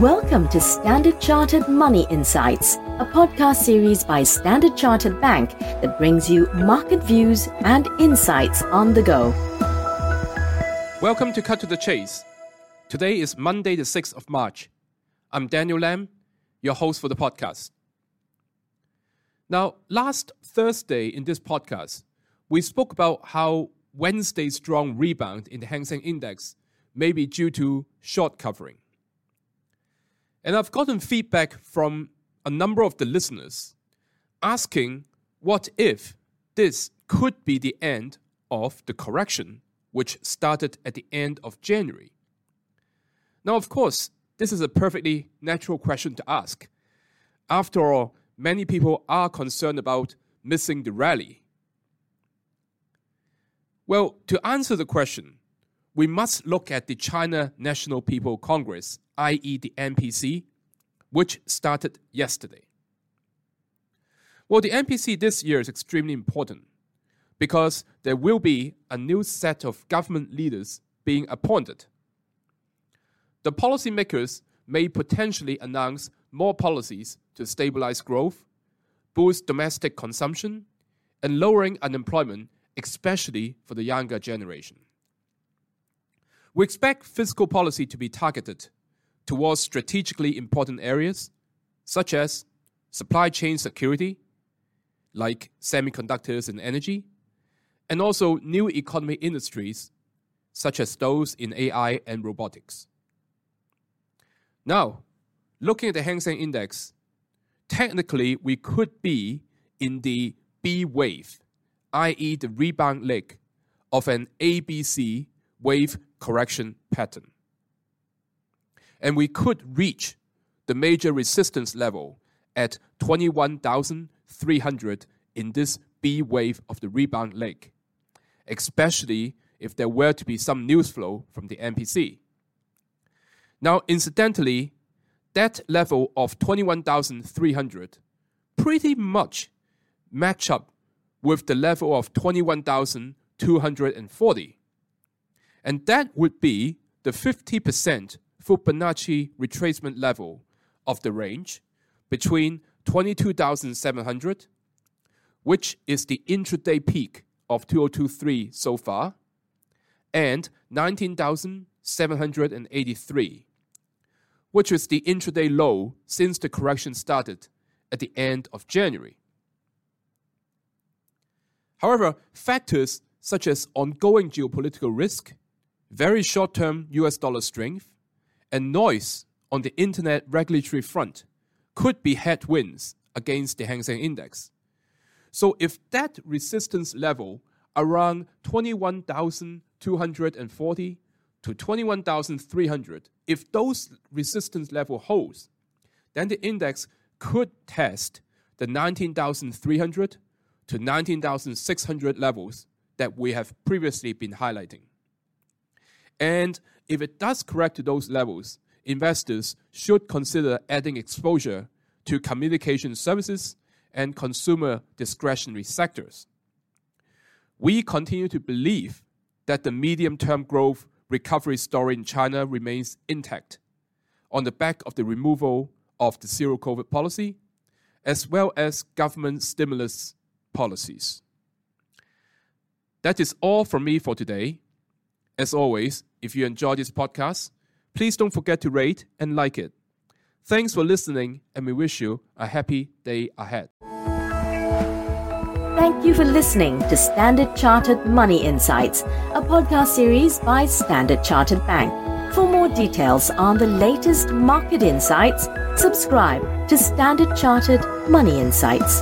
Welcome to Standard Chartered Money Insights, a podcast series by Standard Chartered Bank that brings you market views and insights on the go. Welcome to Cut to the Chase. Today is Monday, the 6th of March. I'm Daniel Lam, your host for the podcast. Now, last Thursday in this podcast, we spoke about how Wednesday's strong rebound in the Hang Seng Index may be due to short covering. And I've gotten feedback from a number of the listeners asking what if this could be the end of the correction, which started at the end of January. Now, of course, this is a perfectly natural question to ask. After all, many people are concerned about missing the rally. Well, to answer the question, we must look at the China National People Congress, i.e., the NPC, which started yesterday. Well, the NPC this year is extremely important because there will be a new set of government leaders being appointed. The policymakers may potentially announce more policies to stabilize growth, boost domestic consumption, and lowering unemployment, especially for the younger generation. We expect fiscal policy to be targeted towards strategically important areas such as supply chain security, like semiconductors and energy, and also new economy industries such as those in AI and robotics. Now, looking at the Hang Seng Index, technically we could be in the B wave, i.e., the rebound leg of an ABC wave correction pattern. And we could reach the major resistance level at 21,300 in this B wave of the rebound leg, especially if there were to be some news flow from the NPC. Now, incidentally, that level of 21,300 pretty much match up with the level of 21,240 and that would be the 50% Fibonacci retracement level of the range between 22,700, which is the intraday peak of 2023 so far, and 19,783, which is the intraday low since the correction started at the end of January. However, factors such as ongoing geopolitical risk very short term US dollar strength, and noise on the internet regulatory front could be headwinds against the Hang Seng Index. So if that resistance level around 21,240 to 21,300, if those resistance level holds, then the index could test the 19,300 to 19,600 levels that we have previously been highlighting. And if it does correct to those levels, investors should consider adding exposure to communication services and consumer discretionary sectors. We continue to believe that the medium term growth recovery story in China remains intact on the back of the removal of the zero COVID policy, as well as government stimulus policies. That is all from me for today. As always, if you enjoy this podcast, please don't forget to rate and like it. Thanks for listening, and we wish you a happy day ahead. Thank you for listening to Standard Chartered Money Insights, a podcast series by Standard Chartered Bank. For more details on the latest market insights, subscribe to Standard Chartered Money Insights.